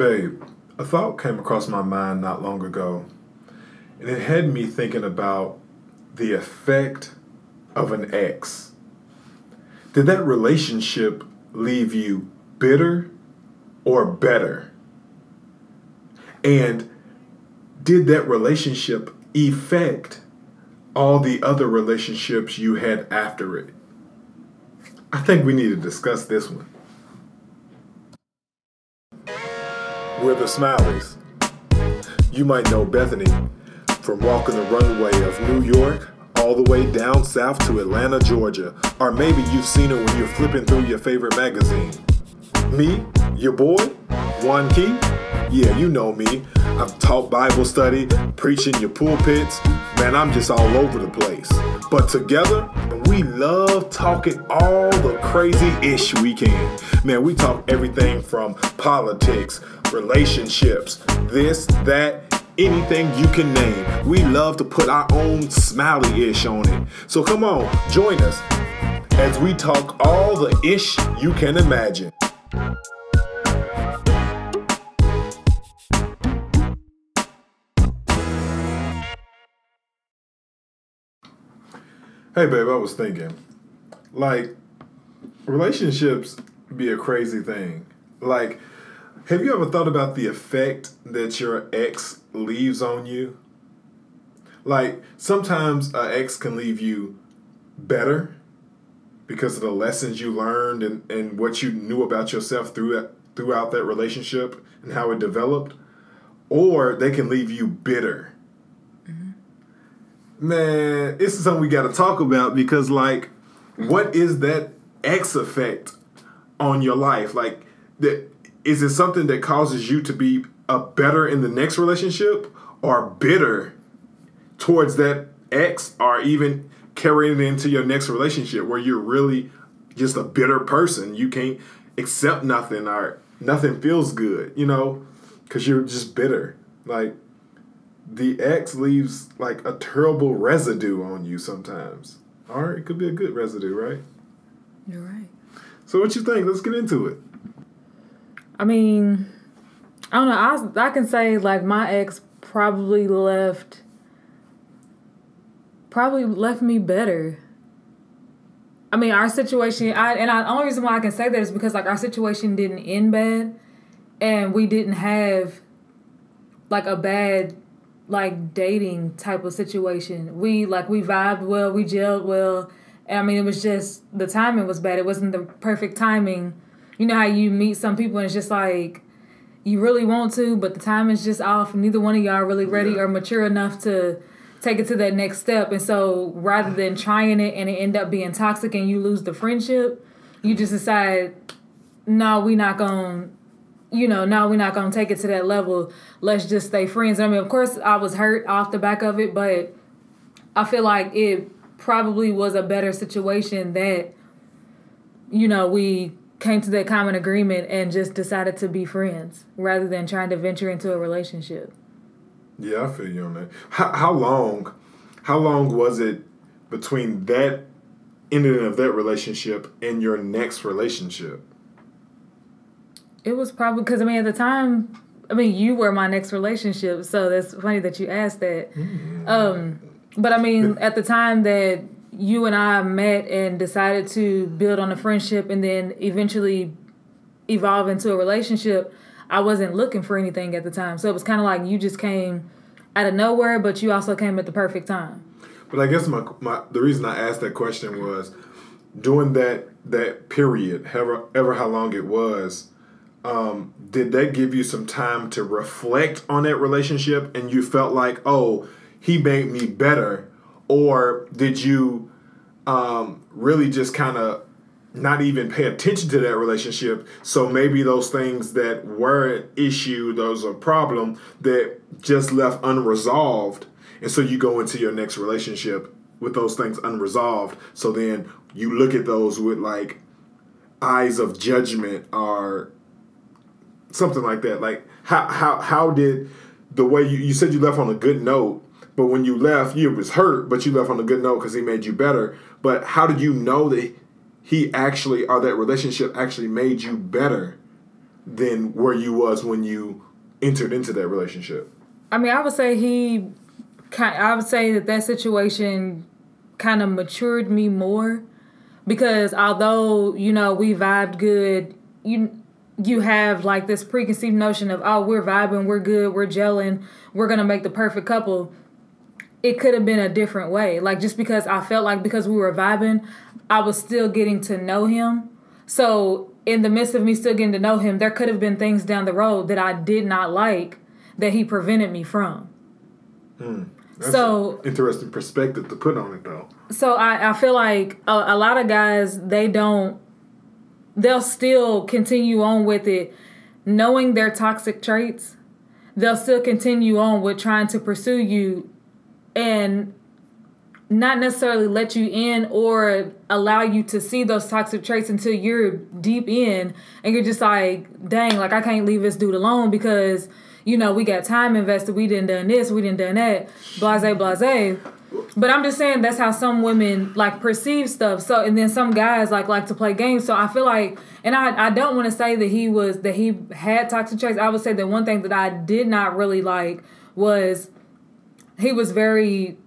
Babe, a thought came across my mind not long ago, and it had me thinking about the effect of an ex. Did that relationship leave you bitter or better? And did that relationship affect all the other relationships you had after it? I think we need to discuss this one. We're the Smileys. You might know Bethany from walking the runway of New York all the way down south to Atlanta, Georgia. Or maybe you've seen her when you're flipping through your favorite magazine. Me, your boy, Juan Key. Yeah, you know me. I've taught Bible study, preaching your pulpits. Man, I'm just all over the place. But together, we love talking all the crazy ish we can. Man, we talk everything from politics, relationships, this, that, anything you can name. We love to put our own smiley ish on it. So come on, join us as we talk all the ish you can imagine. Hey, babe, I was thinking, like, relationships be a crazy thing. Like, have you ever thought about the effect that your ex leaves on you? Like, sometimes an ex can leave you better because of the lessons you learned and, and what you knew about yourself through throughout that relationship and how it developed, or they can leave you bitter Man, this is something we got to talk about because, like, what is that ex effect on your life? Like, that is it something that causes you to be a better in the next relationship, or bitter towards that ex, or even carrying it into your next relationship where you're really just a bitter person? You can't accept nothing, or nothing feels good, you know, because you're just bitter. Like, the ex leaves like a terrible residue on you sometimes. Or it could be a good residue, right? You're right. So what you think? Let's get into it. I mean, I don't know. I I can say like my ex probably left probably left me better. I mean, our situation, I and I, the only reason why I can say that is because like our situation didn't end bad, and we didn't have like a bad like dating type of situation. We like we vibed well, we gelled well. And I mean, it was just the timing was bad. It wasn't the perfect timing. You know how you meet some people and it's just like you really want to, but the time is just off. Neither one of y'all are really ready yeah. or mature enough to take it to that next step. And so rather than trying it and it end up being toxic and you lose the friendship, you just decide, no, we not gonna you know, no, we're not gonna take it to that level. Let's just stay friends. I mean, of course, I was hurt off the back of it, but I feel like it probably was a better situation that, you know, we came to that common agreement and just decided to be friends rather than trying to venture into a relationship. Yeah, I feel you on that. How, how long, how long was it between that ending of that relationship and your next relationship? It was probably because I mean at the time, I mean you were my next relationship, so that's funny that you asked that. Mm-hmm. Um, but I mean at the time that you and I met and decided to build on a friendship and then eventually evolve into a relationship, I wasn't looking for anything at the time. So it was kind of like you just came out of nowhere, but you also came at the perfect time. But I guess my, my the reason I asked that question was during that that period, ever ever how long it was, um, did that give you some time to reflect on that relationship and you felt like, oh, he made me better? Or did you um, really just kind of not even pay attention to that relationship? So maybe those things that were an issue, those a problem that just left unresolved. And so you go into your next relationship with those things unresolved. So then you look at those with like eyes of judgment or something like that. Like how how how did the way you you said you left on a good note, but when you left, you was hurt, but you left on a good note because he made you better. But how did you know that he actually or that relationship actually made you better? than where you was when you entered into that relationship? I mean, I would say he. I would say that that situation kind of matured me more because although you know we vibed good, you you have like this preconceived notion of oh we're vibing, we're good, we're gelling, we're gonna make the perfect couple. It could have been a different way. Like just because I felt like because we were vibing, I was still getting to know him. So in the midst of me still getting to know him, there could have been things down the road that I did not like that he prevented me from. Hmm. That's So- interesting perspective to put on it, though. So I, I feel like a, a lot of guys they don't they'll still continue on with it knowing their toxic traits. They'll still continue on with trying to pursue you and not necessarily let you in or allow you to see those toxic traits until you're deep in and you're just like, dang, like I can't leave this dude alone because, you know, we got time invested, we didn't done this, we didn't done that, blase, blase. But I'm just saying that's how some women like perceive stuff. So and then some guys like like to play games. So I feel like and I, I don't want to say that he was that he had toxic traits. I would say that one thing that I did not really like was he was very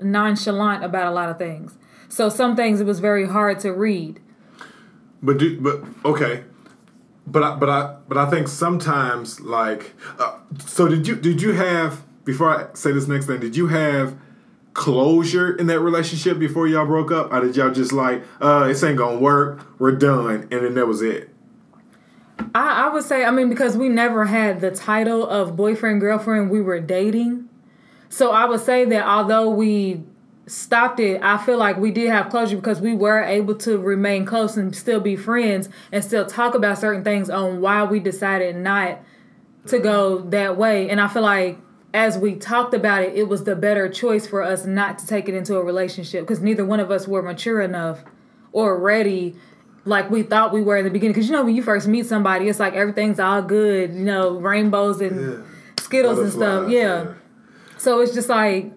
nonchalant about a lot of things. So some things it was very hard to read. But do, but okay, but I, but I but I think sometimes like uh, so did you did you have before I say this next thing did you have closure in that relationship before y'all broke up or did y'all just like uh this ain't gonna work we're done and then that was it I, I would say, I mean, because we never had the title of boyfriend, girlfriend, we were dating. So I would say that although we stopped it, I feel like we did have closure because we were able to remain close and still be friends and still talk about certain things on why we decided not to go that way. And I feel like as we talked about it, it was the better choice for us not to take it into a relationship because neither one of us were mature enough or ready like we thought we were in the beginning. Because you know, when you first meet somebody, it's like everything's all good, you know, rainbows and skittles and stuff. Butterflies, Yeah. So it's just like,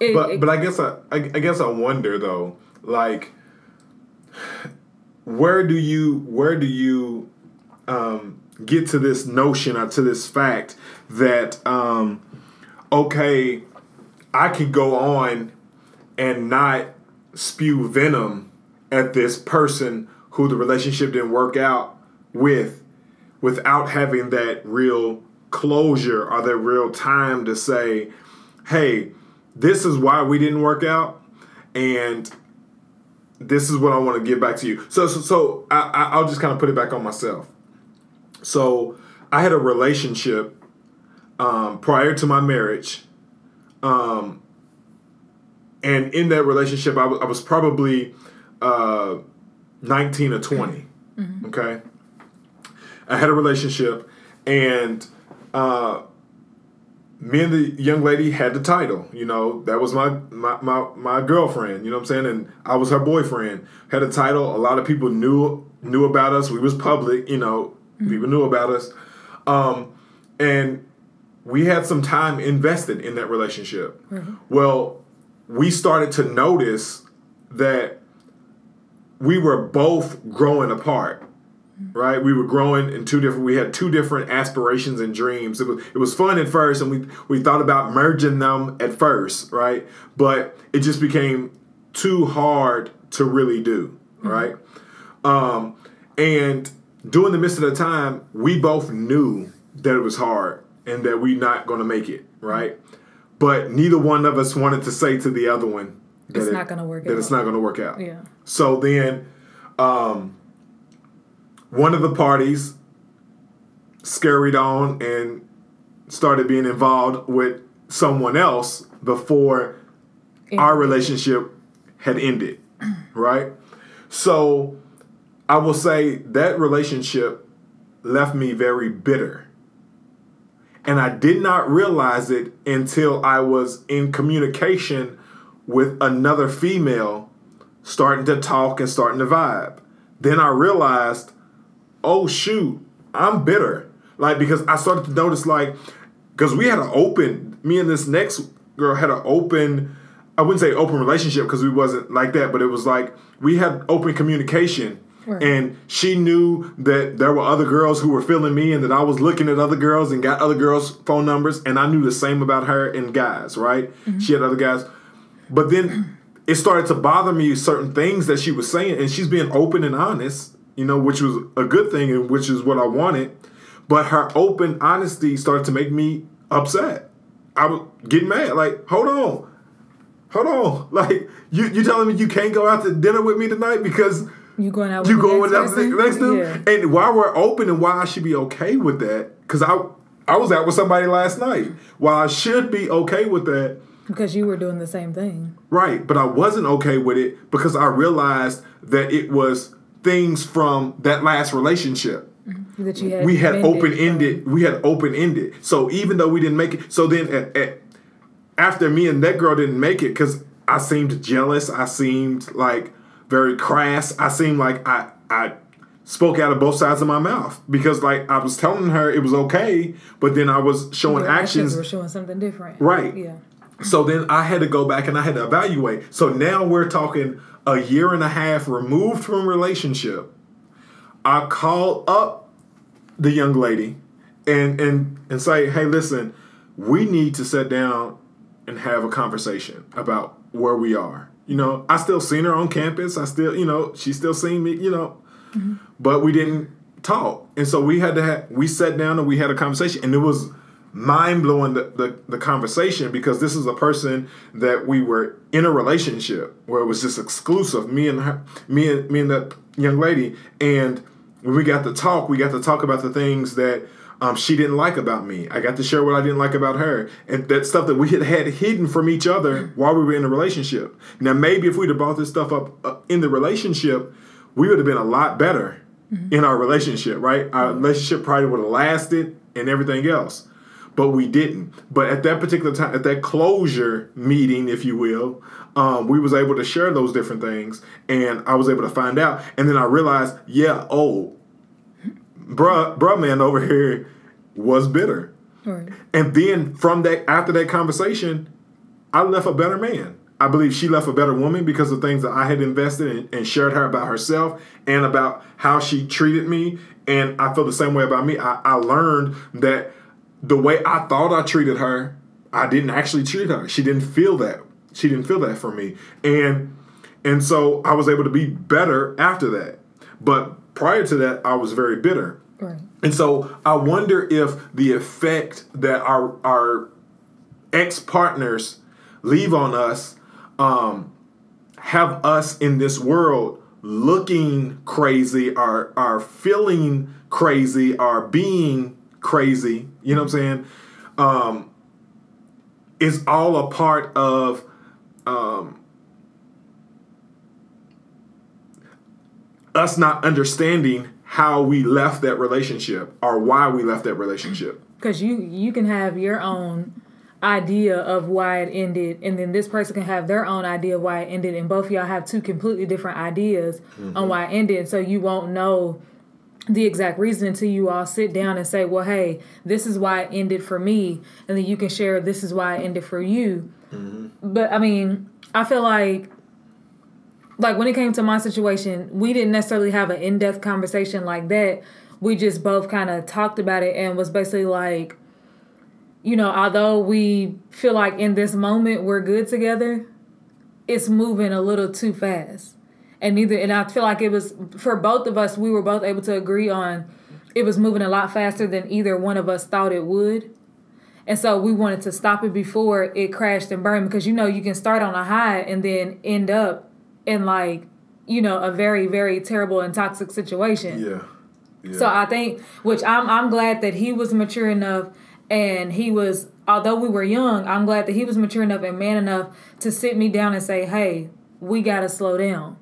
it, But it- but I guess I, I I guess I wonder though, like where do you where do you um, get to this notion or to this fact that um, okay, I can go on and not spew venom at this person who the relationship didn't work out with without having that real closure or that real time to say, hey, this is why we didn't work out, and this is what I want to give back to you. So, so, so I, I'll just kind of put it back on myself. So, I had a relationship um, prior to my marriage, um, and in that relationship, I was, probably uh, 19 or 20. Okay, I had a relationship, and uh, me and the young lady had the title. You know, that was my, my my my girlfriend. You know what I'm saying? And I was her boyfriend. Had a title. A lot of people knew knew about us. We was public. You know, people knew about us. Um, and we had some time invested in that relationship. Well, we started to notice that we were both growing apart right? We were growing in two different. We had two different aspirations and dreams. It was it was fun at first, and we we thought about merging them at first, right? But it just became too hard to really do, right? Um, and during the midst of the time, we both knew that it was hard and that we're not going to make it, right? But neither one of us wanted to say to the other one that It's it- not gonna work That out. it's not going to work out. yeah. So then, um, one of the parties scurried on and started being involved with someone else before our relationship had ended, right? So I will say that relationship left me very bitter. And I did not realize it until I was in communication with another female starting to talk and starting to vibe. Then I realized, oh shoot, I'm bitter. Like because I started to notice like because we had an open me and this next girl had an open I wouldn't say open relationship because we wasn't like that, but it was like we had open communication Right. And she knew that there were other girls who were feeling me and that I was looking at other girls and got other girls' phone numbers. And I knew the same about her and guys, right? Mm-hmm. She had other guys. But then it started to bother me certain things that she was saying. And she's being open and honest, you know, which was a good thing and which is what I wanted. But her open honesty started to make me upset. I was getting mad. Like, hold on. Hold on. Like, you you telling me you can't go out to dinner with me tonight because you going out? With you going out the next dude? Yeah. And why we're open and why I should be okay with that? Because I I was out with somebody last night. Why I should be okay with that? Because you were doing the same thing. Right, but I wasn't okay with it because I realized that it was things from that last relationship. Mm-hmm. That you had we had open ended. We had open ended. So even though we didn't make it, so then at, at, after me and that girl didn't make it, because I seemed jealous. I seemed like very crass. I seemed like I I spoke out of both sides of my mouth because like I was telling her it was okay, but then I was showing actions. actions were showing something different. Right. Yeah. So then I had to go back and I had to evaluate. So now we're talking a year and a half removed from relationship. I call up the young lady and and and say, "Hey, listen, we need to sit down and have a conversation about where we are. You know, I still seen her on campus. I still, you know, she still seen me, you know, mm-hmm. but we didn't talk. And so we had to have, we sat down and we had a conversation and it was mind blowing the, the, the, conversation because this is a person that we were in a relationship where it was just exclusive, me and her, me and me and that young lady. And when we got to talk, we got to talk about the things that um, she didn't like about me. I got to share what I didn't like about her, and that stuff that we had had hidden from each other while we were in a relationship. Now, maybe if we'd have brought this stuff up uh, in the relationship, we would have been a lot better mm-hmm. in our relationship, right? Our relationship probably would have lasted and everything else, but we didn't. But at that particular time, at that closure meeting, if you will, um, we was able to share those different things, and I was able to find out, and then I realized, yeah, oh bruh, bruh man over here was bitter. Right. And then from that, after that conversation, I left a better man. I believe she left a better woman because of things that I had invested in and shared her about herself and about how she treated me. And I feel the same way about me. I, I learned that the way I thought I treated her, I didn't actually treat her. She didn't feel that. She didn't feel that for me. And and so I was able to be better after that. But prior to that, I was very bitter. Right. And so I wonder if the effect that our our ex partners leave on us um, have us in this world looking crazy, are are feeling crazy, are being crazy. You know what I'm saying? Um, is all a part of um, us not understanding how we left that relationship or why we left that relationship. Because you you can have your own idea of why it ended, and then this person can have their own idea of why it ended, and both y'all have two completely different ideas mm-hmm. on why it ended. So you won't know the exact reason until you all sit down and say, "Well, hey, this is why it ended for me," and then you can share, "This is why it ended for you." Mm-hmm. But I mean, I feel like like when it came to my situation, we didn't necessarily have an in depth conversation like that. We just both kind of talked about it and was basically like, you know, although we feel like in this moment we're good together, it's moving a little too fast. And neither, and I feel like it was for both of us, we were both able to agree on it was moving a lot faster than either one of us thought it would. And so we wanted to stop it before it crashed and burned because you know you can start on a high and then end up in like you know a very very terrible and toxic situation. Yeah. yeah. So I think, which I'm I'm glad that he was mature enough, and he was although we were young, I'm glad that he was mature enough and man enough to sit me down and say, "Hey, we gotta slow down,"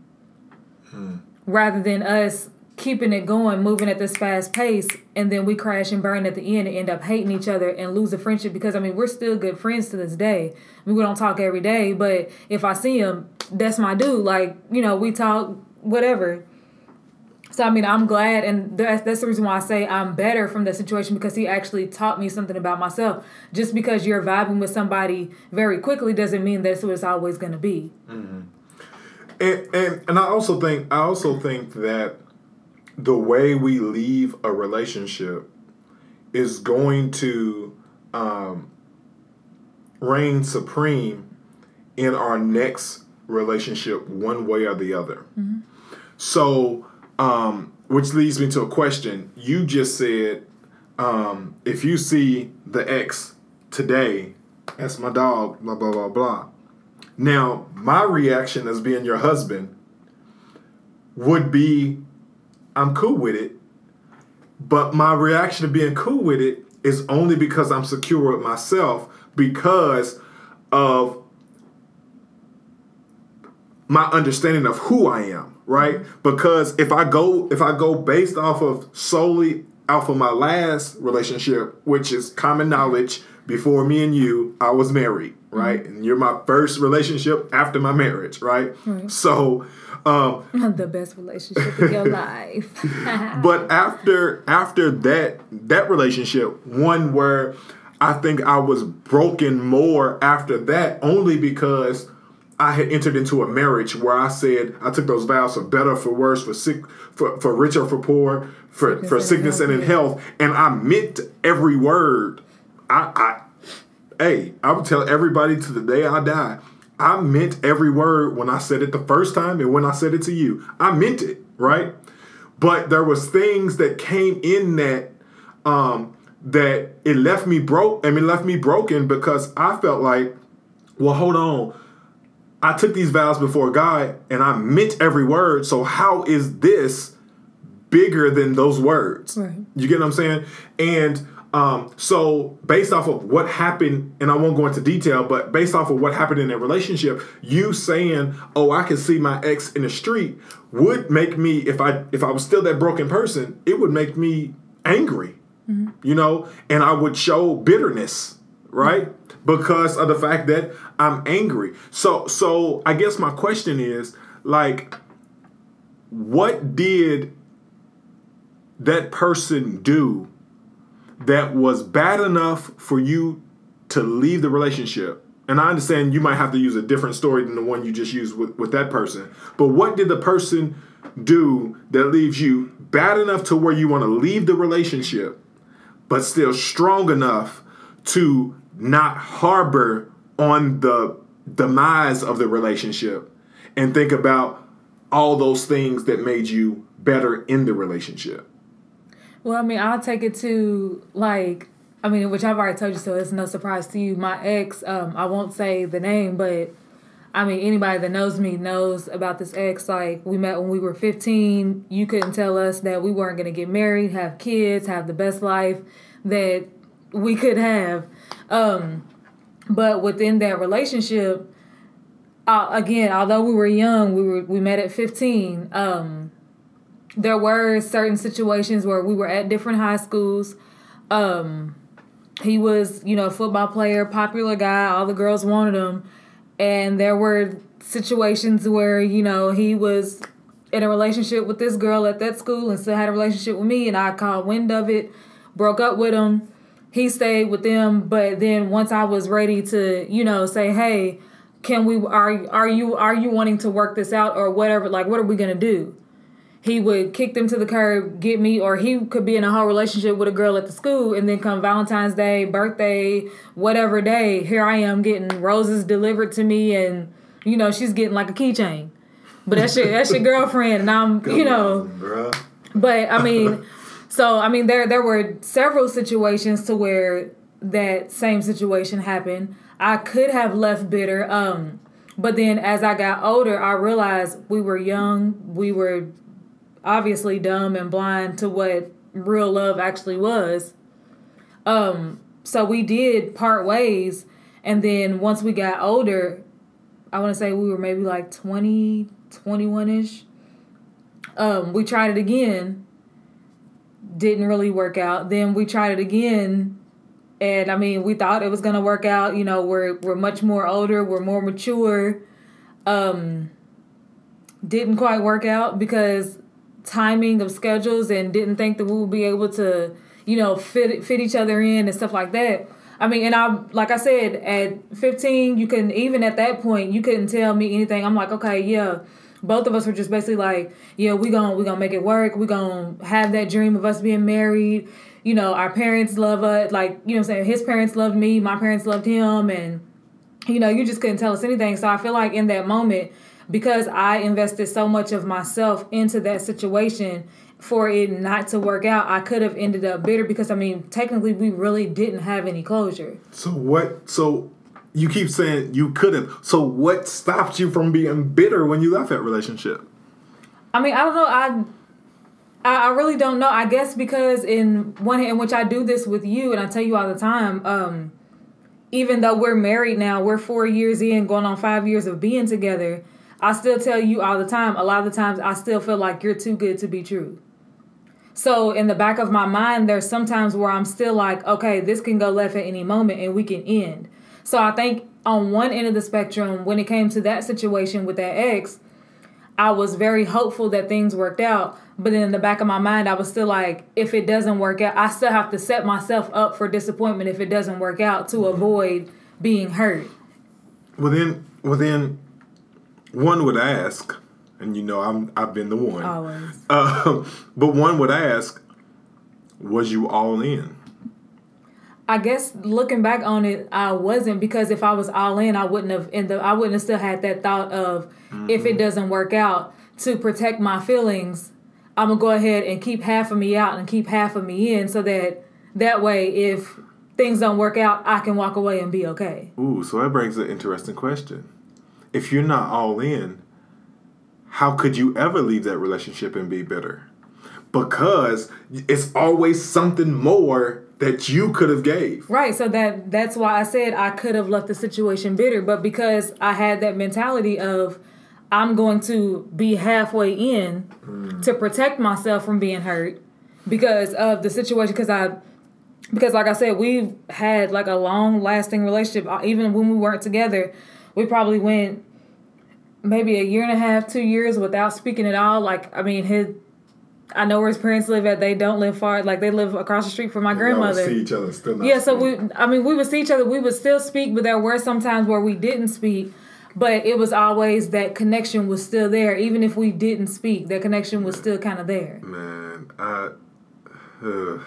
hmm. rather than us keeping it going, moving at this fast pace, and then we crash and burn at the end and end up hating each other and lose a friendship because I mean we're still good friends to this day. I mean, we don't talk every day, but if I see him, that's my dude. Like you know, we talk whatever. So I mean, I'm glad, and that's that's the reason why I say I'm better from the situation because he actually taught me something about myself. Just because you're vibing with somebody very quickly doesn't mean that's what it's always going to be. Mm-hmm. And, and and I also think I also think that the way we leave a relationship is going to um, reign supreme in our next relationship, one way or the other. Mm-hmm. So, um, which leads me to a question. You just said um, if you see the ex today, that's my dog, blah, blah, blah, blah. Now, my reaction as being your husband would be I'm cool with it. But my reaction to being cool with it is only because I'm secure with myself because of my understanding of who I am, right? Because if I go if I go based off of solely off of my last relationship, which is common knowledge, before me and you, I was married, right? Mm-hmm. And you're my first relationship after my marriage, right? right. So um, the best relationship of your life. but after after that that relationship, one where I think I was broken more after that, only because I had entered into a marriage where I said I took those vows for better, for worse, for sick, for, for richer, for poor, for sickness for sickness and, and in health, and I meant every word. I, I, hey, I would tell everybody to the day I die. I meant every word when I said it the first time and when I said it to you. I meant it, right? But there was things that came in that um, that it left me broke. I mean, left me broken because I felt like, well, hold on I took these vows before God and I meant every word. So how is this bigger than those words? Right. You get what I'm saying? And um, so based off of what happened, and I won't go into detail, but based off of what happened in that relationship, you saying, "Oh, I can see my ex in the street," would make me, if I if I was still that broken person, it would make me angry, mm-hmm. you know, and I would show bitterness, right? Mm-hmm because of the fact that I'm angry. So so I guess my question is like what did that person do that was bad enough for you to leave the relationship? And I understand you might have to use a different story than the one you just used with, with that person. But what did the person do that leaves you bad enough to where you want to leave the relationship, but still strong enough to not harbor on the demise of the relationship and think about all those things that made you better in the relationship. Well, I mean, I'll take it to like, I mean, which I've already told you, so it's no surprise to you. My ex, um, I won't say the name, but I mean, anybody that knows me knows about this ex. Like, we met when we were 15. You couldn't tell us that we weren't going to get married, have kids, have the best life that we could have. Um, but within that relationship, uh, again, although we were young, we were we met at fifteen. Um, there were certain situations where we were at different high schools. Um, he was, you know, football player, popular guy. All the girls wanted him, and there were situations where you know he was in a relationship with this girl at that school and still had a relationship with me, and I caught wind of it, broke up with him he stayed with them but then once i was ready to you know say hey can we are are you are you wanting to work this out or whatever like what are we gonna do? He would kick them to the curb get me or he could be in a whole relationship with a girl at the school and then come valentine's day birthday whatever day here i am getting roses delivered to me and you know she's getting like a keychain. But that's your that's your girlfriend and i'm you know. on, but i mean so I mean, there there were several situations to where that same situation happened. I could have left bitter. Um, but then as I got older, I realized we were young. We were obviously dumb and blind to what real love actually was. Um, so we did part ways. And then once we got older, I want to say we were maybe like 20, 21 ish. Um, we tried it again didn't really work out. Then we tried it again and I mean, we thought it was gonna work out. You know, we're we're much more older, we're more mature. Um, didn't quite work out because timing of schedules, and didn't think that we would be able to, you know, fit fit each other in and stuff like that. I mean, and I like I said, at 15, you couldn't even at that point you couldn't tell me anything. I'm like, okay, yeah, both of us were just basically like, yeah, we gonna we gonna make it work. We gonna have that dream of us being married. You know, our parents love us. Like you know, what I'm saying his parents loved me, my parents loved him, and you know, you just couldn't tell us anything. So I feel like in that moment, because I invested so much of myself into that situation for it not to work out, I could have ended up bitter because I mean, technically, we really didn't have any closure. So what? So you keep saying you could have. So what stopped you from being bitter when you left that relationship? I mean, I don't know. I I, really don't know. I guess because in one hand, which I do this with you, and I tell you all the time. um even though we're married now, we're four years in, going on five years of being together. I still tell you all the time. A lot of the times, I still feel like you're too good to be true. So in the back of my mind, there's sometimes where I'm still like, okay, this can go left at any moment and we can end. So I think on one end of the spectrum, when it came to that situation with that ex, I was very hopeful that things worked out. But then in the back of my mind, I was still like, if it doesn't work out, I still have to set myself up for disappointment if it doesn't work out to avoid being hurt. Well then, well then, one would ask, and you know I'm I've been the one. Always. Uh, but one would ask, was you all in? I guess looking back on it, I wasn't because if I was all in, I wouldn't have in the I wouldn't have still had that thought of mm-hmm. if it mm-hmm. doesn't work out to protect my feelings, I'm gonna go ahead and keep half of me out and keep half of me in so that that way if things don't work out, I can walk away and be okay. Ooh, so that brings an interesting question. If you're not all in, how could you ever leave that relationship and be bitter? Because it's always something more that you could have gave. Right. So that that's why I said I could have left the situation bitter, but because I had that mentality of I'm going to be halfway in mm. to protect myself from being hurt because of the situation because I because like I said we've had like a long lasting relationship even when we weren't together we probably went maybe a year and a half, two years without speaking at all. Like, I mean, his, I know where his parents live at. They don't live far. Like, they live across the street from my and grandmother. see each other still. yeah, so we, I mean, we would see each other. We would still speak, but there were some times where we didn't speak. But it was always that connection was still there, even if we didn't speak. That connection was still kind of there. Man, I, uh,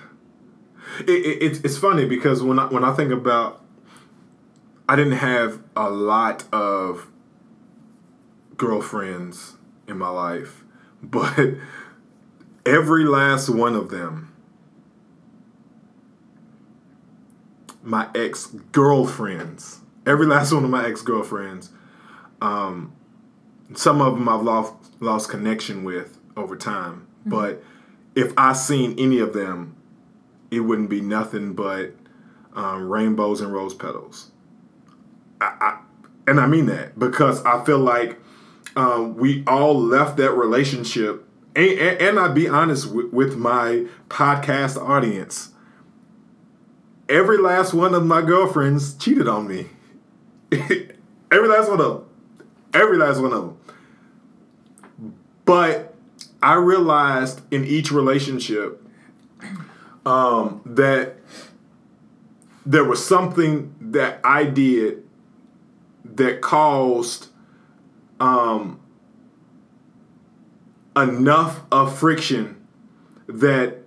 it, it, it's funny because when I when I think about, I didn't have a lot of girlfriends in my life, but every last one of them, my ex girlfriends, every last one of my ex girlfriends, um, some of them I've lost lost connection with over time. Mm-hmm. But if I seen any of them, it wouldn't be nothing but um, rainbows and rose petals. I, I, and I mean that because I feel like um, we all left that relationship. And, and, and I'll be honest with, with my podcast audience. Every last one of my girlfriends cheated on me. every last one of them. Every last one of them. But I realized in each relationship um, that there was something that I did that caused um, enough of friction that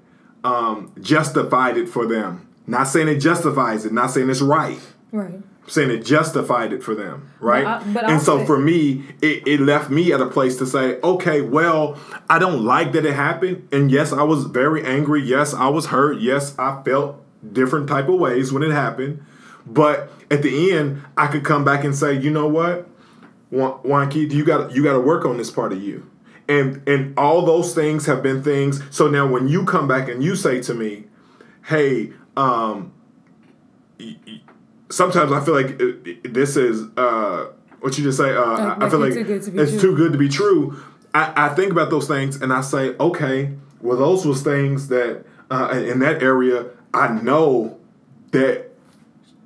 um, justified it for them. Not saying it justifies it, not saying it's right. Right. saying it justified it for them, right? I, but and so for me, it, it left me at a place to say, okay, well, I don't like that it happened. And yes, I was very angry. Yes, I was hurt. Yes, I felt different type of ways when it happened. But at the end, I could come back and say, you know what? Wanky, you got you got to work on this part of you, and and all those things have been things. So now when you come back and you say to me, "Hey," um, sometimes I feel like this is uh, what you just say. Uh, like I feel like too it's true. too good to be true. I, I think about those things and I say, okay, well, those was things that uh, in that area I know that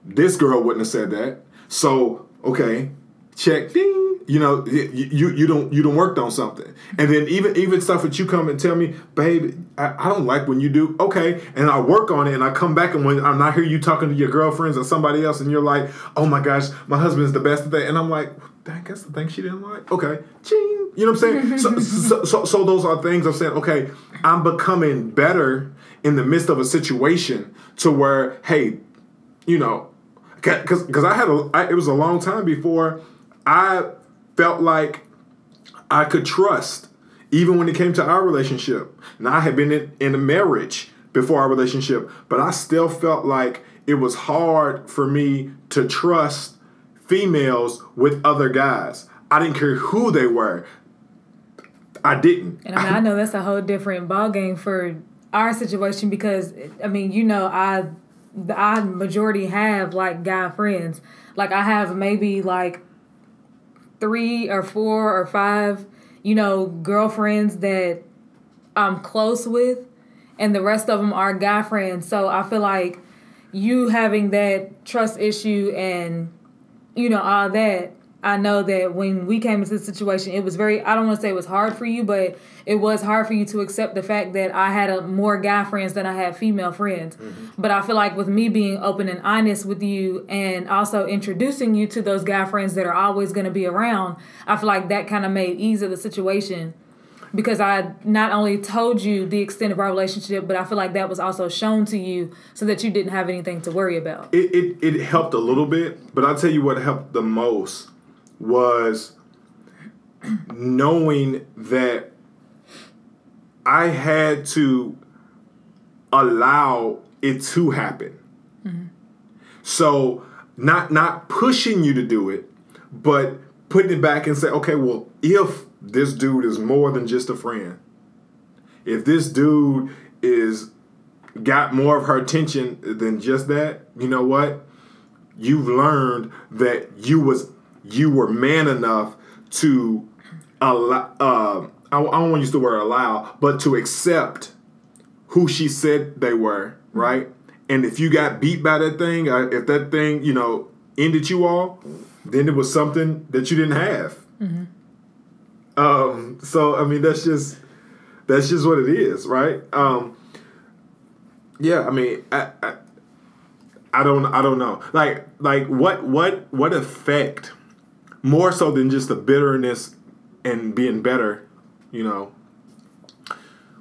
this girl wouldn't have said that. So okay, check ding you know you you don't you don't worked on something and then even even stuff that you come and tell me babe I, I, don't like when you do okay and i work on it and i come back and when i'm not hear you talking to your girlfriends or somebody else and you're like oh my gosh my husband's the best at that and i'm like dang that's the thing she didn't like okay ching You know what I'm saying? so, so, so, so those are things I'm saying. Okay, I'm becoming better in the midst of a situation to where, hey, you know, because because I had a I, it was a long time before I felt like I could trust, even when it came to our relationship. Now I had been in, in a marriage before our relationship, but I still felt like it was hard for me to trust females with other guys. I didn't care who they were. I didn't. And I mean, I know that's a whole different ballgame for our situation because I mean, you know, I I majority have like guy friends. Like I have maybe like three or four or five, you know, girlfriends that I'm close with, and the rest of them are guy friends. So I feel like you having that trust issue and you know all that I know that when we came into the situation, it was very, I don't want to say it was hard for you, but it was hard for you to accept the fact that I had a, more guy friends than I had female friends. Mm-hmm. But I feel like with me being open and honest with you and also introducing you to those guy friends that are always going to be around, I feel like that kind of made ease of the situation because I not only told you the extent of our relationship, but I feel like that was also shown to you so that you didn't have anything to worry about. It, it, it helped a little bit, but I'll tell you what helped the most was knowing that I had to allow it to happen. Mm-hmm. So not not pushing you to do it, but putting it back and say, okay, well, if this dude is more than just a friend, if this dude is got more of her attention than just that, you know what? You've learned that you was you were man enough to allow. Uh, I, I don't want to use the word allow, but to accept who she said they were, right? And if you got beat by that thing, uh, if that thing, you know, ended you all, then it was something that you didn't have. Mm-hmm. Um, so I mean, that's just that's just what it is, right? Um, yeah, I mean, I, I, I don't I don't know, like like what what what effect more so than just the bitterness and being better, you know,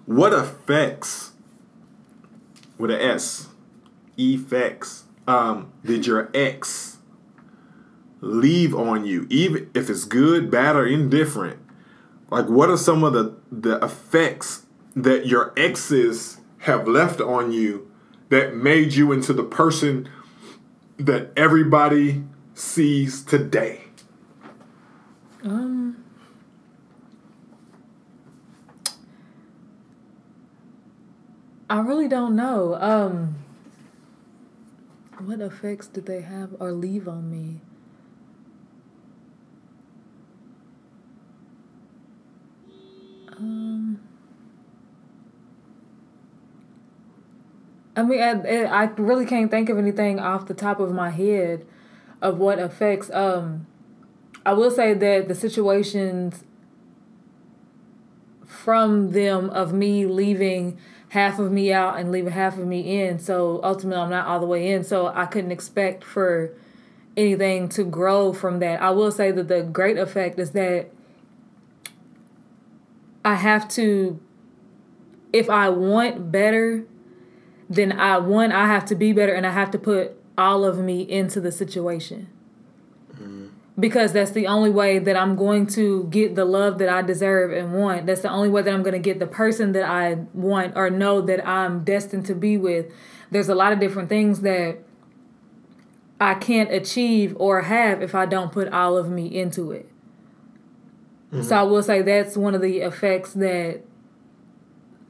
what effects with an S, effects, um, did your ex leave on you, even if it's good, bad, or indifferent? Like, what are some of the, the effects that your exes have left on you that made you into the person that everybody sees today? Um. I really don't know. Um. What effects did they have or leave on me? Um. I mean, I, I really can't think of anything off the top of my head of what effects. Um, I will say that the situations from them of me leaving half of me out and leaving half of me in. So ultimately, I'm not all the way in. So I couldn't expect for anything to grow from that. I will say that the great effect is that I have to, if I want better, then I one I have to be better and I have to put all of me into the situation because that's the only way that I'm going to get the love that I deserve and want. That's the only way that I'm going to get the person that I want or know that I'm destined to be with. There's a lot of different things that I can't achieve or have if I don't put all of me into it. Mm-hmm. So I will say that's one of the effects that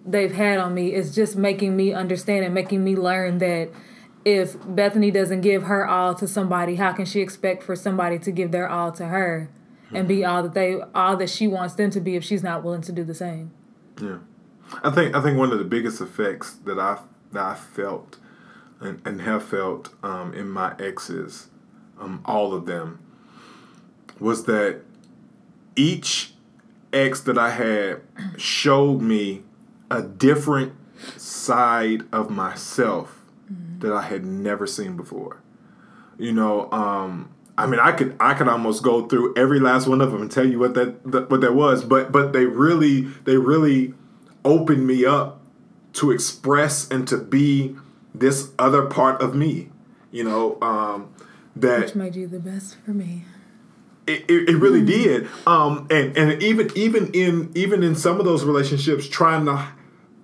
they've had on me is just making me understand and making me learn that if Bethany doesn't give her all to somebody, how can she expect for somebody to give their all to her and be all that they all that she wants them to be if she's not willing to do the same? Yeah. I think I think one of the biggest effects that I that I felt and, and have felt um, in my exes, um, all of them, was that each ex that I had showed me a different side of myself that I had never seen before. You know, um, I mean, I could I could almost go through every last one of them and tell you what that, that what that was, but but they really they really opened me up to express and to be this other part of me, you know, um, that Which made you the best for me. it, it, it really did. Um, and and even even in even in some of those relationships, trying to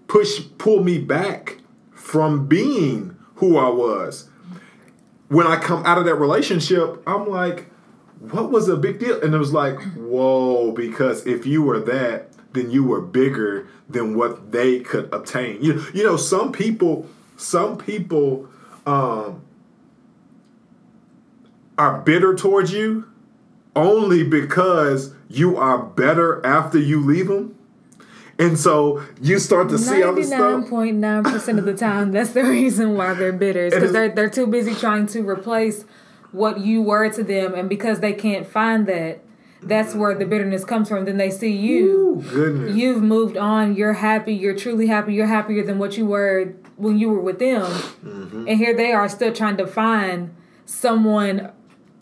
push pull me back from being who I was. When I come out of that relationship, I'm like, what was a big deal? And it was like, whoa, because if you were that, then you were bigger than what they could obtain. You you know, some people some people um are bitter towards you only because you are better after you leave them. And so you start to see all this Ninety-nine stuff. point nine percent of the time, that's the reason why they're bitter. Because they're they're too busy trying to replace what you were to them, and because they can't find that, that's where the bitterness comes from. Then they see you. Ooh, goodness. You've moved on. You're happy. You're truly happy. You're happier than what you were when you were with them. Mm-hmm. And here they are still trying to find someone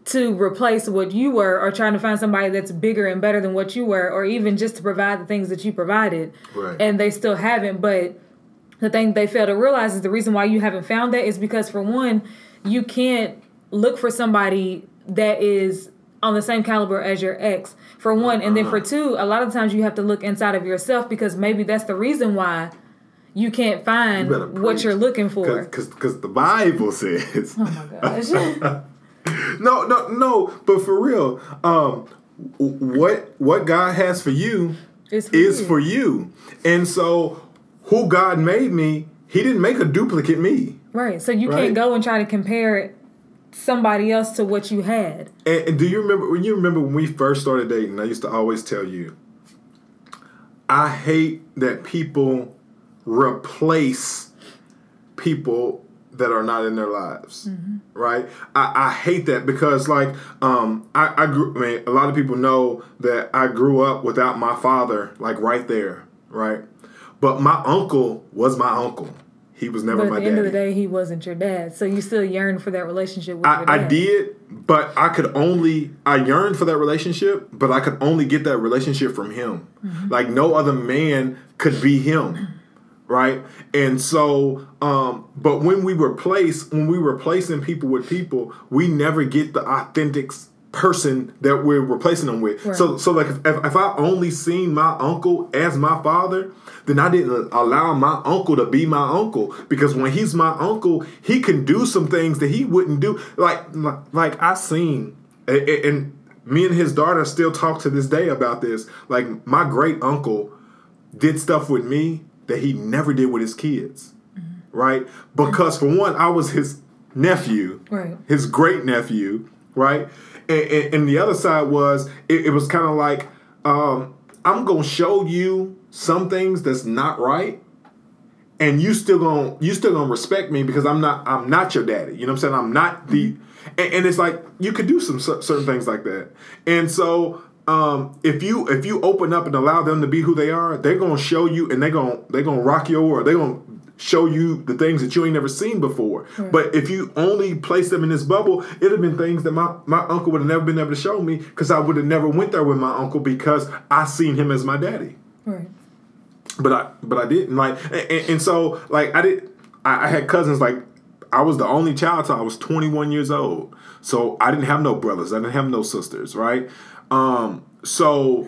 to replace what you were or trying to find somebody that's bigger and better than what you were or even just to provide the things that you provided. Right. And they still haven't. But the thing they fail to realize is the reason why you haven't found that is because for one, you can't look for somebody that is on the same caliber as your ex for one and then for uh-huh. two a lot of times you have to look inside of yourself because maybe that's the reason why you can't find better what you're looking for Because because the Bible says oh my gosh no no no but for real um what what God has for you for is you. for you and so who God made me he didn't make a duplicate me right so you Right. can't go and try to compare somebody else to what you had and, and do you remember when you remember when we first started dating I used to always tell you I hate that people replace people that are not in their lives. Right? I, I hate that because like um I, I grew I mean a lot of people know that I grew up without my father like right there, right? But my uncle was my uncle. He was never but at my the end of the daddy. day he wasn't your dad so you still yearn for that relationship with your I, dad I did, but I could only I yearned for that relationship, but I could only get that relationship from him. Like no other man could be him. Right? And so um but when we replace when we replacing people with people, we never get the authentic person that we're replacing them with. Right. So so like if, if I only seen my uncle as my father, then I didn't allow my uncle to be my uncle because when he's my uncle, he can do some things that he wouldn't do. Like like, I seen and me and his daughter still talk to this day about this. Like my great uncle did stuff with me that he never did with his kids. Right? Because for one, I was his nephew right his great nephew, right? And, and, and the other side was it, it was kind of like um, I'm gonna show you some things that's not right, and you still gonna you still gonna respect me because I'm not I'm not your daddy. You know what I'm saying? I'm not the, and, and it's like you could do some certain things like that, and so. Um, if you if you open up and allow them to be who they are, they're gonna show you and they're gonna they're gonna rock your world. They're gonna show you the things that you ain't never seen before. But if you only place them in this bubble, it'd have been things that my, my uncle would have never been able to show me because I would have never went there with my uncle because I seen him as my daddy. right But I but I didn't like and, and- and so like I did I, I had cousins like I was the only child till I was 21 years old. So I didn't have no brothers. I didn't have no sisters, right? Um so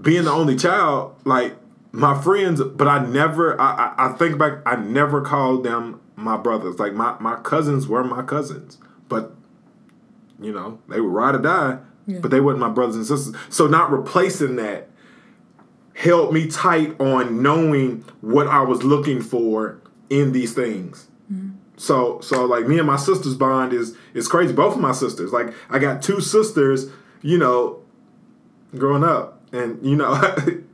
being the only child, like my friends, but I never I, I, I think back I never called them my brothers. Like my, my cousins were my cousins. But you know, they were ride or die, but they weren't my brothers and sisters. So not replacing that held me tight on knowing what I was looking for in these things. So so like me and my sister's bond is is crazy. Both of my sisters, like I got two sisters, you know, growing up, and you know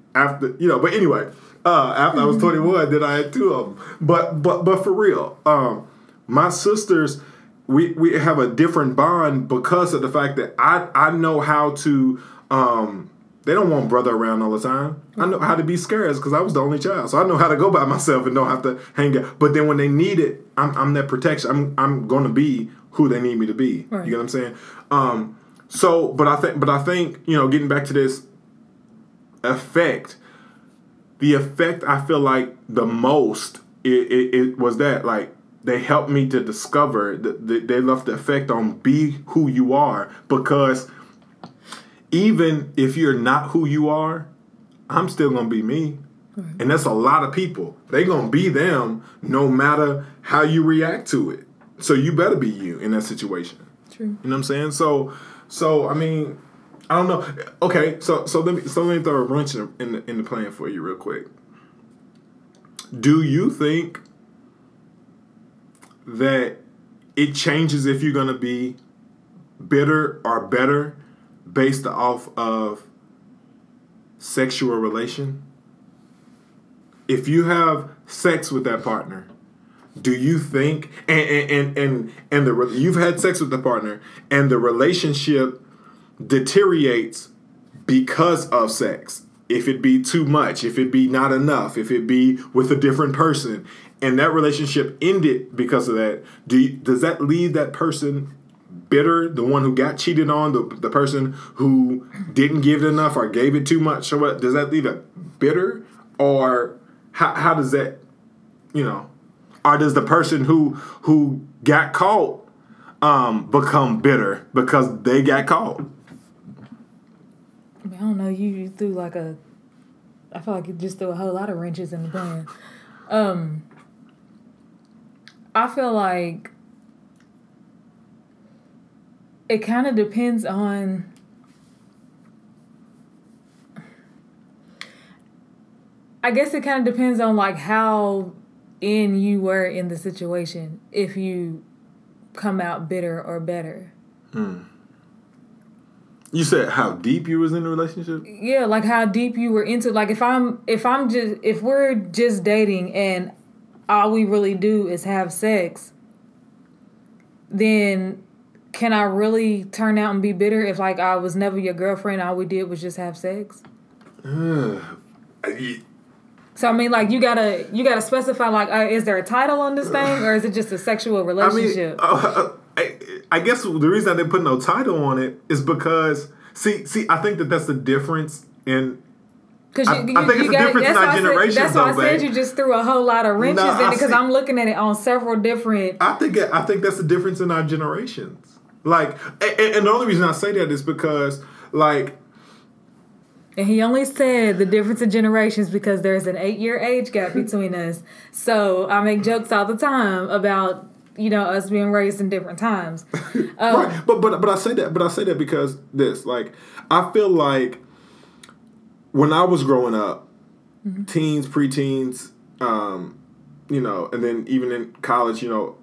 after you know. But anyway, uh, after I was twenty one, then I had two of them. But but but for real, um, my sisters. We, we have a different bond because of the fact that I, I know how to um, They don't want brother around all the time. I know how to be scarce because I was the only child, so I know how to go by myself and don't have to hang out. But then when they need it, I'm, I'm that protection. I'm I'm going to be who they need me to be. Right. You get what I'm saying? Um, so, but I think, but I think you know, getting back to this effect, the effect I feel like the most it, it, it was that like they helped me to discover that they left the effect on be who you are because even if you're not who you are, I'm still gonna be me. And that's a lot of people. They gonna be them no matter how you react to it. So you better be you in that situation. True. You know what I'm saying? So so I mean, I don't know. Okay, so so let me so let me throw a wrench in the, in the, plan for you real quick. Do you think that it changes if you're gonna be bitter or better based off of sexual relation? If you have sex with that partner, do you think and and and and, the you've had sex with the partner and the relationship deteriorates because of sex? If it be too much, if it be not enough, if it be with a different person, and that relationship ended because of that, do you, does that leave that person bitter, the one who got cheated on, the, the person who didn't give it enough or gave it too much, or what? Does that leave it bitter, or how, how does that, you know, or does the person who who got caught um, become bitter because they got caught? I, don't know. You, threw like a. I feel like you just threw a whole lot of wrenches in the plan. Um. I feel like it kind of depends on. I guess it kind of depends on like how in you were in the situation. If you come out bitter or better. Hmm. You said how deep you was in the relationship. yeah like how deep you were into like if i'm if i'm just if we're just dating and all we really do is have sex then can i really turn out and be bitter if like i was never your girlfriend all we did was just have sex I- so i mean like you gotta you gotta specify like uh, is there a title on this thing or is it just a sexual relationship? I mean, uh, uh, I, I guess the reason I didn't put no title on it is because see, see, I think that that's the difference in Because I- I think it's a difference in our generations, That's why I said babe. you just threw a whole lot of wrenches Nah, in it because. I'm looking at it on several different. I think I think that's the difference in our generations. Like, and, and the only reason I say that is because, like, And he only said the difference in generations because there's an eight year age gap between us. So I make jokes all the time about, you know, us being raised in different times. Um, right? But but but I say that, but I say that because this, like, I feel like when I was growing up, teens, preteens, um, you know, and then even in college, you know,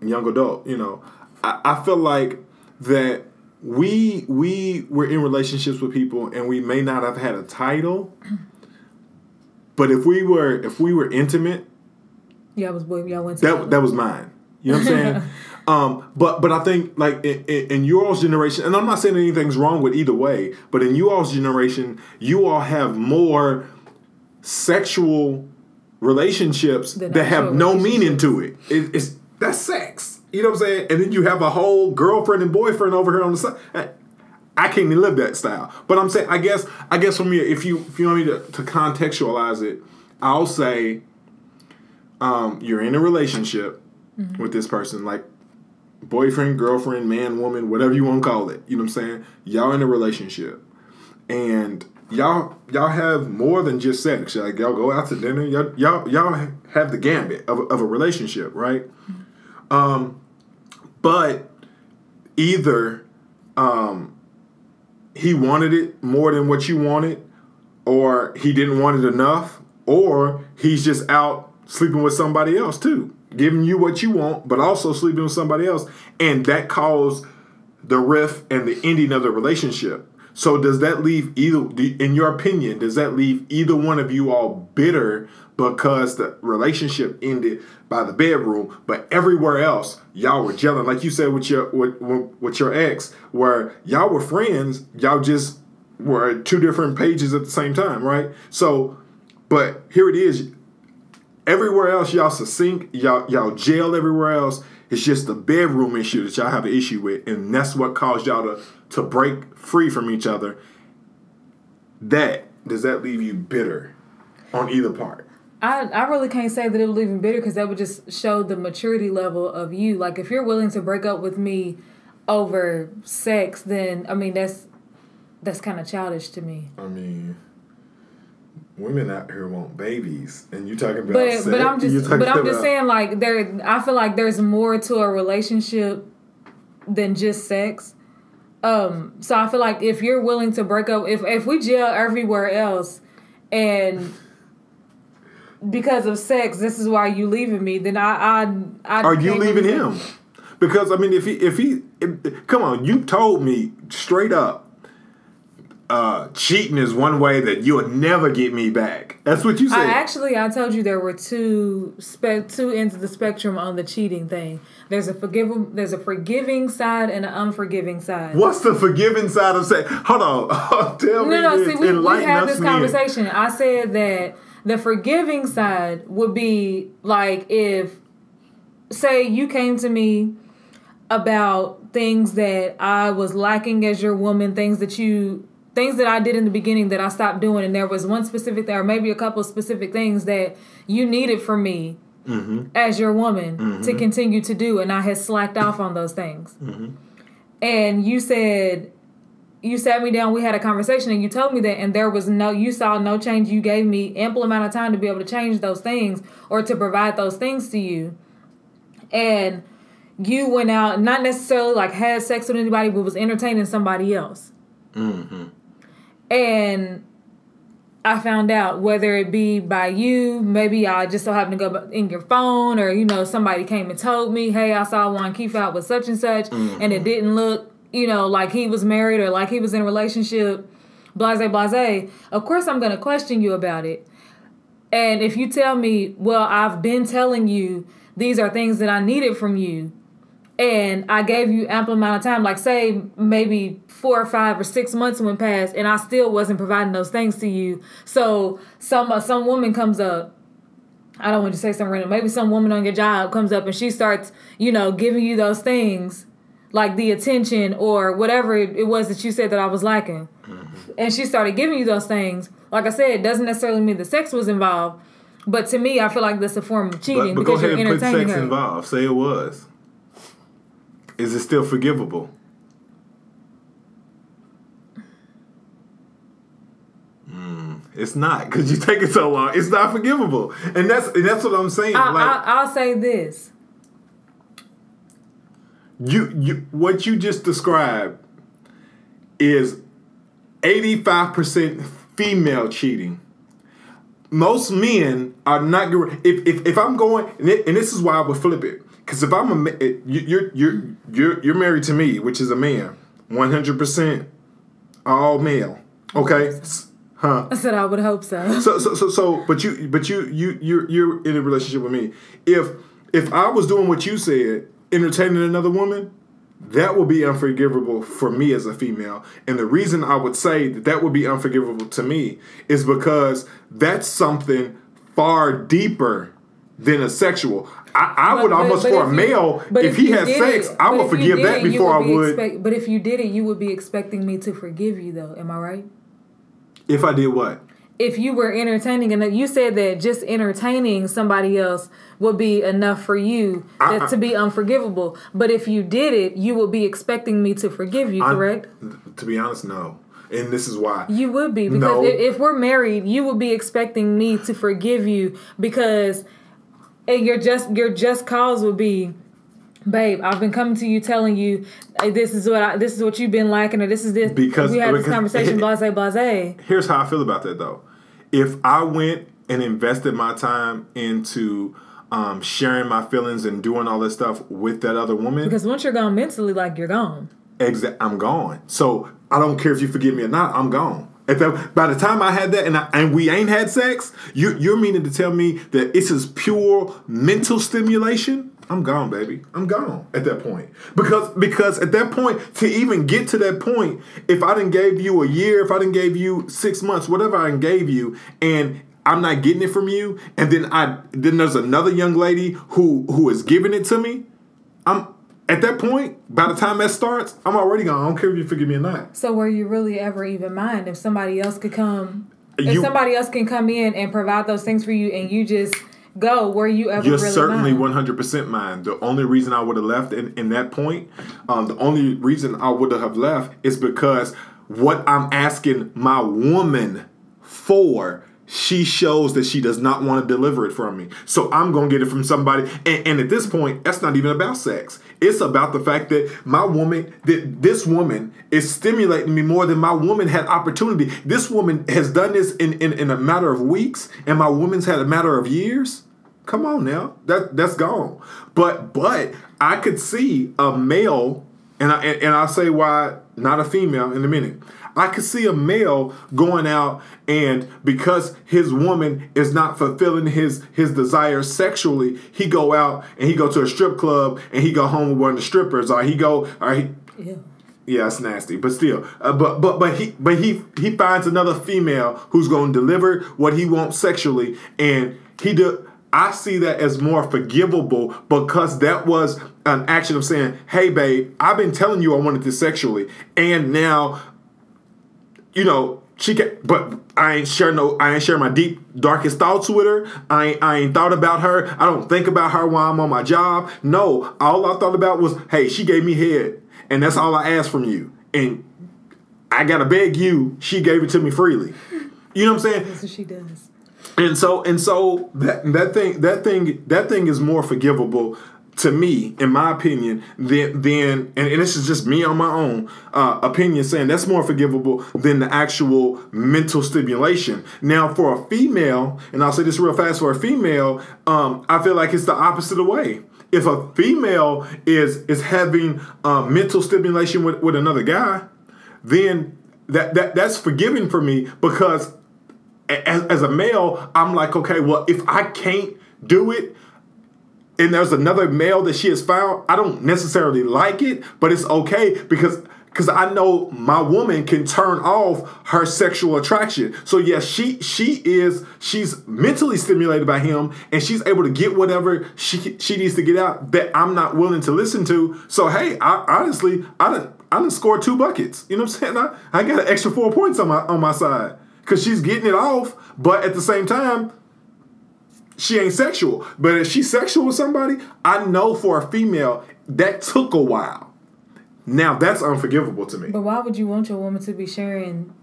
young adult, you know, I, I feel like that we we were in relationships with people and we may not have had a title, but if we were if we were intimate, Y'all was boy, y'all went that that was mine. You know what I'm saying? um, but but I think like in, in, in you all's generation, and I'm not saying anything's wrong with either way, but in you all's generation, you all have more sexual relationships Than that have no meaning to it. it. It's that's sex. You know what I'm saying? And then you have a whole girlfriend and boyfriend over here on the side. I can't even live that style. But I'm saying, I guess, I guess for me, if you if you want me to, to contextualize it, I'll say, um, you're in a relationship with this person, like boyfriend, girlfriend, man, woman, whatever you want to call it. You know what I'm saying? Y'all in a relationship, and y'all y'all have more than just sex. Like y'all go out to dinner. Y'all y'all y'all have the gambit of of a relationship, right? Um, but either um, he wanted it more than what you wanted, or he didn't want it enough, or he's just out sleeping with somebody else too, giving you what you want, but also sleeping with somebody else, and that caused the rift and the ending of the relationship. So does that leave either, in your opinion, does that leave either one of you all bitter because the relationship ended by the bedroom, but everywhere else y'all were gelling, like you said with your with, with your ex, where y'all were friends, y'all just were two different pages at the same time, right? So, but here it is. Everywhere else, y'all succinct, y'all y'all jail everywhere else. It's just the bedroom issue that y'all have an issue with, and that's what caused y'all to to break free from each other. That does that leave you bitter on either part? I, I really can't say that it would leave me bitter because that would just show the maturity level of you. Like if you're willing to break up with me over sex, then I mean that's that's kind of childish to me. I mean, women out here want babies, and you're talking about But sex? but I'm You just but I'm just saying like there I feel like there's more to a relationship than just sex. Um so I feel like if you're willing to break up if if we jail everywhere else and because of sex this is why you leaving me then I I, I Are you leaving him? Because I mean, if he if he if, come on, you told me straight up. Uh, cheating is one way that you'll never get me back. That's what you said. I actually I told you there were two spe- two ends of the spectrum on the cheating thing. There's a forgiving there's a forgiving side and an unforgiving side. What's the forgiving side of sex? Hold on, tell me No, no. See, we, we had this conversation. I said that the forgiving side would be like if, say, you came to me about things that I was lacking as your woman, things that you, things that I did in the beginning that I stopped doing, and there was one specific thing, or maybe a couple of specific things that you needed from me. Mm-hmm. As your woman to mm-hmm. continue to do, and I had slacked off on those things. Mm-hmm. And you said, you sat me down we had a conversation and you told me that and there was no you saw no change. You gave me ample amount of time to be able to change those things or to provide those things to you. And you went out not necessarily like had sex with anybody but was entertaining somebody else and I found out whether it be by you, maybe I just so happened to go in your phone, or you know somebody came and told me, "Hey, I saw WanKeith out with such and such," mm-hmm. and it didn't look, you know, like he was married or like he was in a relationship. Blase, blase. Of course, I'm gonna question you about it. And if you tell me, "Well, I've been telling you these are things that I needed from you," and I gave you ample amount of time, like say maybe four or five or six months went past, and I still wasn't providing those things to you. So some uh, some woman comes up. I don't want to say something random. Maybe some woman on your job comes up and she starts, you know, giving you those things, like the attention or whatever it was that you said that I was lacking, and she started giving you those things. Like I said, it doesn't necessarily mean the sex was involved, but to me, I feel like that's a form of cheating But, but go because ahead you're and put entertaining sex her. involved. Say it was. Is it still forgivable? Mm, it's not because you take it so long. It's not forgivable, and that's and that's what I'm saying. I, like I, I'll say this. you, you, what you just described is 85 percent female cheating. Most men are not. If, if if I'm going, and, it, and this is why I would flip it, because if I'm a you- you're you're you're you're married to me, which is a man, 100 percent all male. Okay, huh? I said I would hope so. So, so, so, so, but you, but you, you, you're, you're in a relationship with me. If, if I was doing what you said, entertaining another woman, that would be unforgivable for me as a female. And the reason I would say that that would be unforgivable to me is because that's something far deeper than a sexual. I, I But- would almost but for a if you- male, if, he has sex, it- I would forgive that it, before I be would. expect- but if you did it, you would be expecting me to forgive you, though. Am I right? if I did what? If you were entertaining, and you said that just entertaining somebody else would be enough for you I- that, to be unforgivable. But if you did it, you would be expecting me to forgive you, correct? To be honest, no. And this is why. You would be because No. if, if we're married, you would be expecting me to forgive you because, and your just your just cause would be, babe. I've been coming to you telling you "Hey, this is what I, this is what you've been lacking, or this is this Because- we had this because- conversation. Blase, blase. here's how I feel about that though. If I went and invested my time into um, sharing my feelings and doing all this stuff with that other woman, Because once you're gone mentally, like you're gone. exa- I'm gone. So I don't care if you forgive me or not. I'm gone. At that, by the time I had that and I, and we ain't had sex, you, you're meaning to tell me that it's just pure mental stimulation? I'm gone, baby. I'm gone at that point. Because because at that point, to even get to that point, if I didn't gave you a year, if I didn't gave you six months, whatever I gave you, and I'm not getting it from you, and then I then there's another young lady who who is giving it to me, I'm at that point, by the time that starts, I'm already gone. I don't care if you forgive me or not. So were you really ever even mind if somebody else could come if You- somebody else can come in and provide those things for you and you just go, were you ever You're really certainly 100% mine. The only reason I would have left in, in that point, um, the only reason I would have left is because what I'm asking my woman for, she shows that she does not want to deliver it from me. So I'm going to get it from somebody. And, and at this point, that's not even about sex. It's about the fact that my woman, that this woman is stimulating me more than my woman had opportunity. This woman has done this in, in, in a matter of weeks, and my woman's had a matter of years. Come on now, that that's gone. But but I could see a male, and I and, and I'll say why not a female in a minute. I could see a male going out and because his woman is not fulfilling his his desires sexually, he go out and he go to a strip club and he go home with one of the strippers, or he go or he Ew. yeah, it's nasty, but still, uh, but but but he but he he finds another female who's going to deliver what he wants sexually, and he do. I see that as more forgivable because that was an action of saying, "Hey, babe, I've been telling you I wanted this sexually, and now, you know." She can, but I ain't share no. I ain't share my deep, darkest thoughts with her. I ain't, I ain't thought about her. I don't think about her while I'm on my job. No, all I thought about was, hey, she gave me head, and that's all I asked from you. And I gotta beg you. She gave it to me freely. You know what I'm saying? That's what she does. And so and so that that thing that thing that thing is more forgivable to me, in my opinion, than than and, and this is just me on my own uh, opinion saying that's more forgivable than the actual mental stimulation. Now, for a female, and I'll say this real fast, for a female, um, I feel like it's the opposite of way. If a female is is having uh, mental stimulation with, with another guy, then that, that that's forgiving for me because as, as a male, I'm like, okay, well, if I can't do it, and there's another male that she has found, I don't necessarily like it, but it's okay because because I know my woman can turn off her sexual attraction. So yes, she she is she's mentally stimulated by him, and she's able to get whatever she she needs to get out that I'm not willing to listen to. So hey, I honestly I didn't I didn't score two buckets. You know what I'm saying? I, I got an extra four points on my on my side because she's getting it off, but at the same time she ain't sexual. But if she's sexual with somebody, I know for a female that took a while. Now that's unforgivable to me. But why would you want your woman to be sharing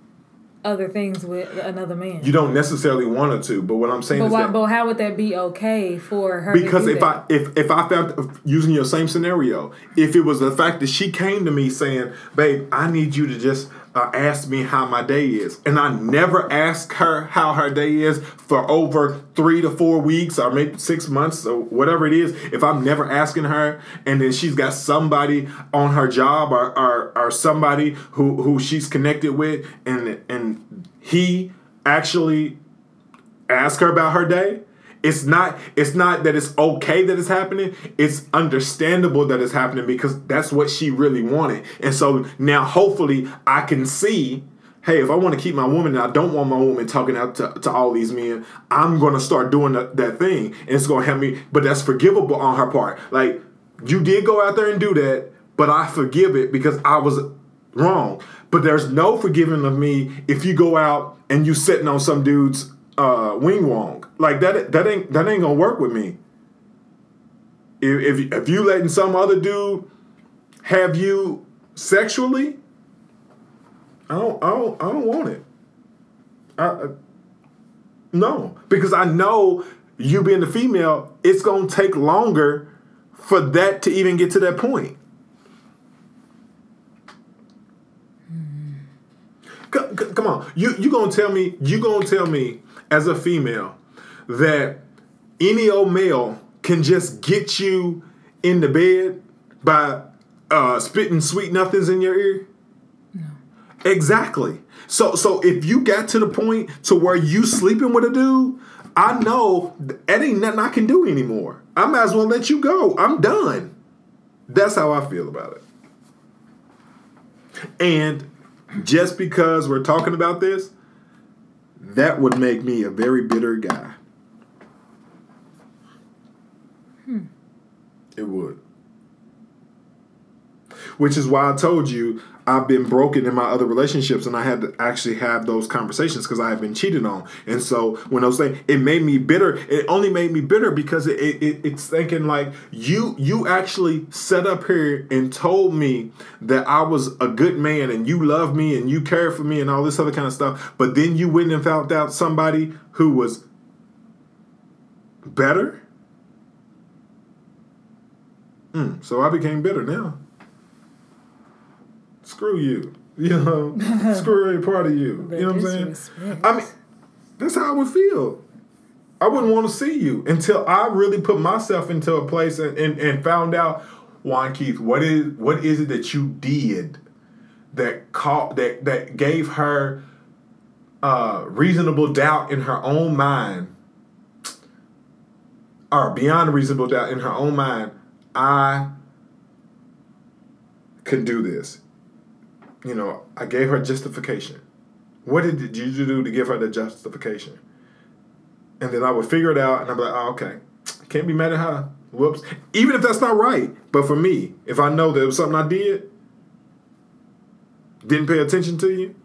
other things with another man? You don't necessarily want her to, but what I'm saying but is why? that But how would that be okay for her? because if that? I if if I found using your same scenario, if it was the fact that she came to me saying, "Babe, I need you to just uh, ask me how my day is," and I never ask her how her day is for over three to four weeks or maybe six months or whatever it is, if I'm never asking her, and then she's got somebody on her job or or, or somebody who who she's connected with, and and he actually ask her about her day it's not it's not that it's okay that it's happening. It's understandable that it's happening because that's what she really wanted. And so now hopefully i can see hey if i want to keep my woman and i don't want my woman talking out to, to all these men i'm going to start doing that, that thing. And it's going to help me but that's forgivable on her part. Like you did go out there and do that but i forgive it because i was wrong. But there's no forgiving of me if you go out and you sitting on some dude's uh, wing wong. Like that that ain't that ain't gonna work with me. If if, if you letting some other dude have you sexually, I don't I don't I don't want it. I, I no, because I know you being the female, it's gonna take longer for that to even get to that point. Come on, you you gonna tell me you gonna tell me as a female that any old male can just get you in the bed by uh, spitting sweet nothings in your ear? No. Exactly. So so if you got to the point to where you sleeping with a dude, I know that ain't nothing I can do anymore. I might as well let you go. I'm done. That's how I feel about it. And just because we're talking about this, that would make me a very bitter guy. Hmm. It would. Which is why I told you I've been broken in my other relationships and I had to actually have those conversations because I have been cheated on. And so when I was saying it made me bitter, it only made me bitter because it, it, it's thinking like you you actually set up here and told me that I was a good man and you love me and you care for me and all this other kind of stuff. But then you went and found out somebody who was better. Mm, so I became bitter now screw you. You know, screw every part of you. you know what I'm saying? I mean, that's how I would feel. I wouldn't want to see you until I really put myself into a place and, and, and found out, WanKeith, what is what is it that you did that caught that that gave her uh, reasonable doubt in her own mind, or beyond reasonable doubt in her own mind, I can do this you know, I gave her justification. What did you do to give her the justification? And then I would figure it out, and I'm like, oh, okay, can't be mad at her. Whoops. Even if that's not right, but for me, if I know that it was something I did, didn't pay attention to you,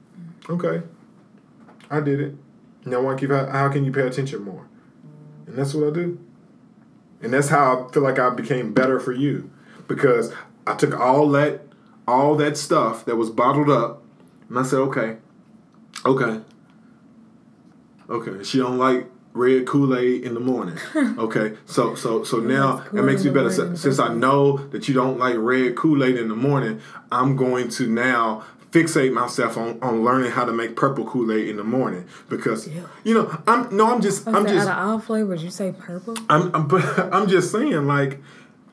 okay, I did it. Now, I keep how can you pay attention more? And that's what I do. And that's how I feel like I became better for you because I took all that all that stuff that was bottled up, and I said, okay, okay, okay. She don't like red Kool Aid in the morning. Okay, so so so now it makes me better since I know that you don't like red Kool Aid in the morning. I'm going to now fixate myself on, on learning how to make purple Kool Aid in the morning because yeah. you know I'm no I'm just I'm just out of all flavors you say purple. I'm I'm, I'm just saying like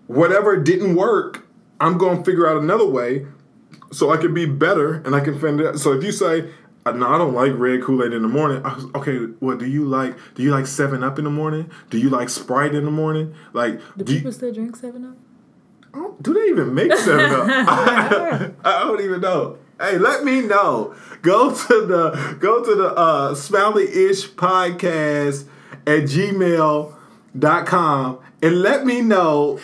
whatever didn't work I'm going to figure out another way so I can be better and I can fend it. So if you say, uh, no, I don't like red Kool Aid in the morning. Was, okay, well, do you like do you like Seven Up in the morning? Do you like Sprite in the morning? Like, do, do people you, still drink Seven Up? Oh, do they even make Seven Up? I, I don't even know. Hey, let me know. Go to the go to the uh, Smiley-ish podcast at gmail.com and let me know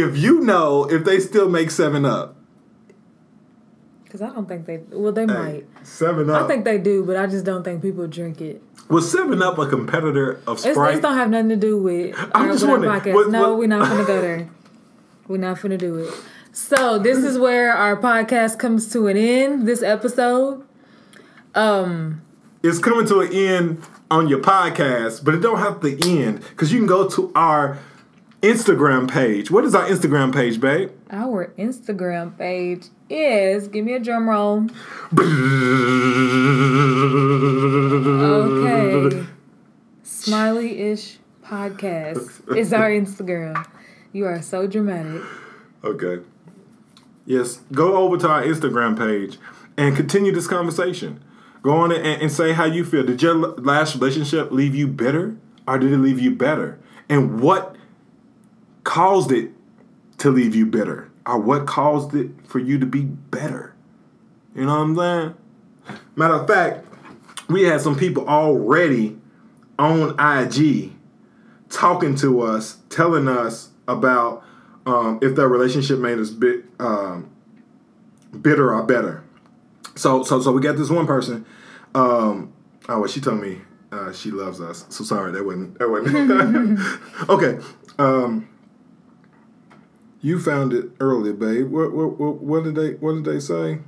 if you know if they still make Seven Up. Because I don't think they. Well, they hey, might. Seven Up. I think they do, but I just don't think people drink it. Was Seven Up a competitor of Sprite? It don't have nothing to do with. I'm just wondering. What, no, what? we're not gonna go there. We're not gonna do it. So this is where our podcast comes to an end. This episode. Um. It's coming to an end on your podcast, but it don't have to end because you can go to our Instagram page. What is our Instagram page, babe? Our Instagram page is give me a drum roll. okay. Smiley-ish podcast is our Instagram. You are so dramatic. Okay. Yes, go over to our Instagram page and continue this conversation. Go on and, and say how you feel. Did your last relationship leave you bitter or did it leave you better? And what caused it to leave you bitter or what caused it for you to be better. You know what I'm saying? Matter of fact, we had some people already on IG talking to us, telling us about um, if their relationship made us bit um, bitter or better. So, so, so we got this one person. Um, oh, well, she told me uh, she loves us. So sorry, that wasn't that wasn't. okay. Um, you found it earlier, babe. What, what what what did they what did they say?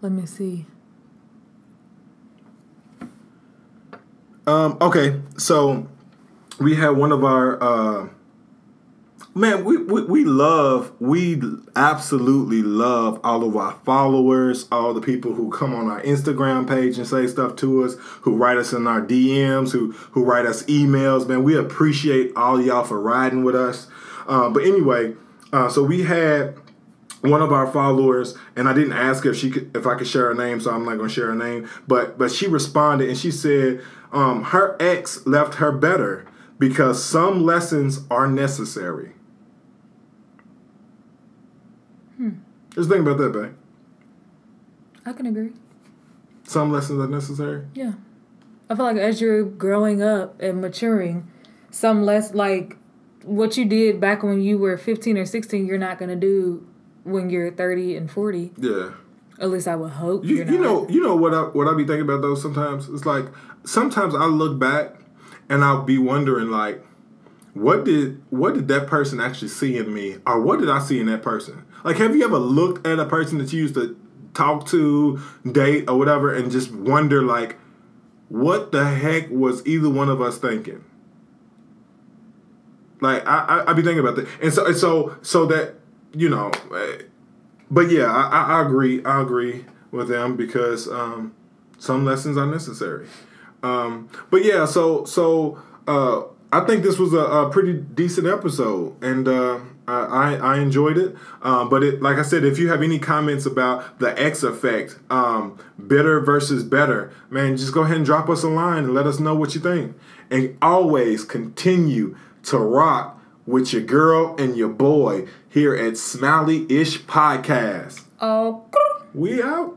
Let me see. Um, okay, so we had one of our uh, man. We, we we love we absolutely love all of our followers, all the people who come on our Instagram page and say stuff to us, who write us in our DMs, who who write us emails. Man, we appreciate all y'all for riding with us. Uh, but anyway, uh, so we had one of our followers, and I didn't ask her if she could, if I could share her name, so I'm not going to share her name. But but she responded and she said, Um, her ex left her better because some lessons are necessary. Hmm. Just think about that, babe. I can agree. Some lessons are necessary. Yeah. I feel like as you're growing up and maturing, some less like what you did back when you were 15 or 16, you're not going to do when you're 30 and 40. Yeah. At least I would hope. You, you know, you know what I what I be thinking about those sometimes. It's like sometimes I look back and I'll be wondering like, what did what did that person actually see in me, or what did I see in that person? Like, have you ever looked at a person that you used to talk to, date, or whatever, and just wonder like, what the heck was either one of us thinking? Like I I, I be thinking about that, and so and so so that you know. eh, but yeah, I, I, I agree. I agree with them because um, some lessons are necessary. Um, but yeah, so so uh, I think this was a, a pretty decent episode, and uh, I, I enjoyed it. Um, but it, like I said, if you have any comments about the ex effect, um, bitter versus better, man, just go ahead and drop us a line and let us know what you think. And always continue to rock with your girl and your boy here at Smiley-ish Podcast. Oh. We out.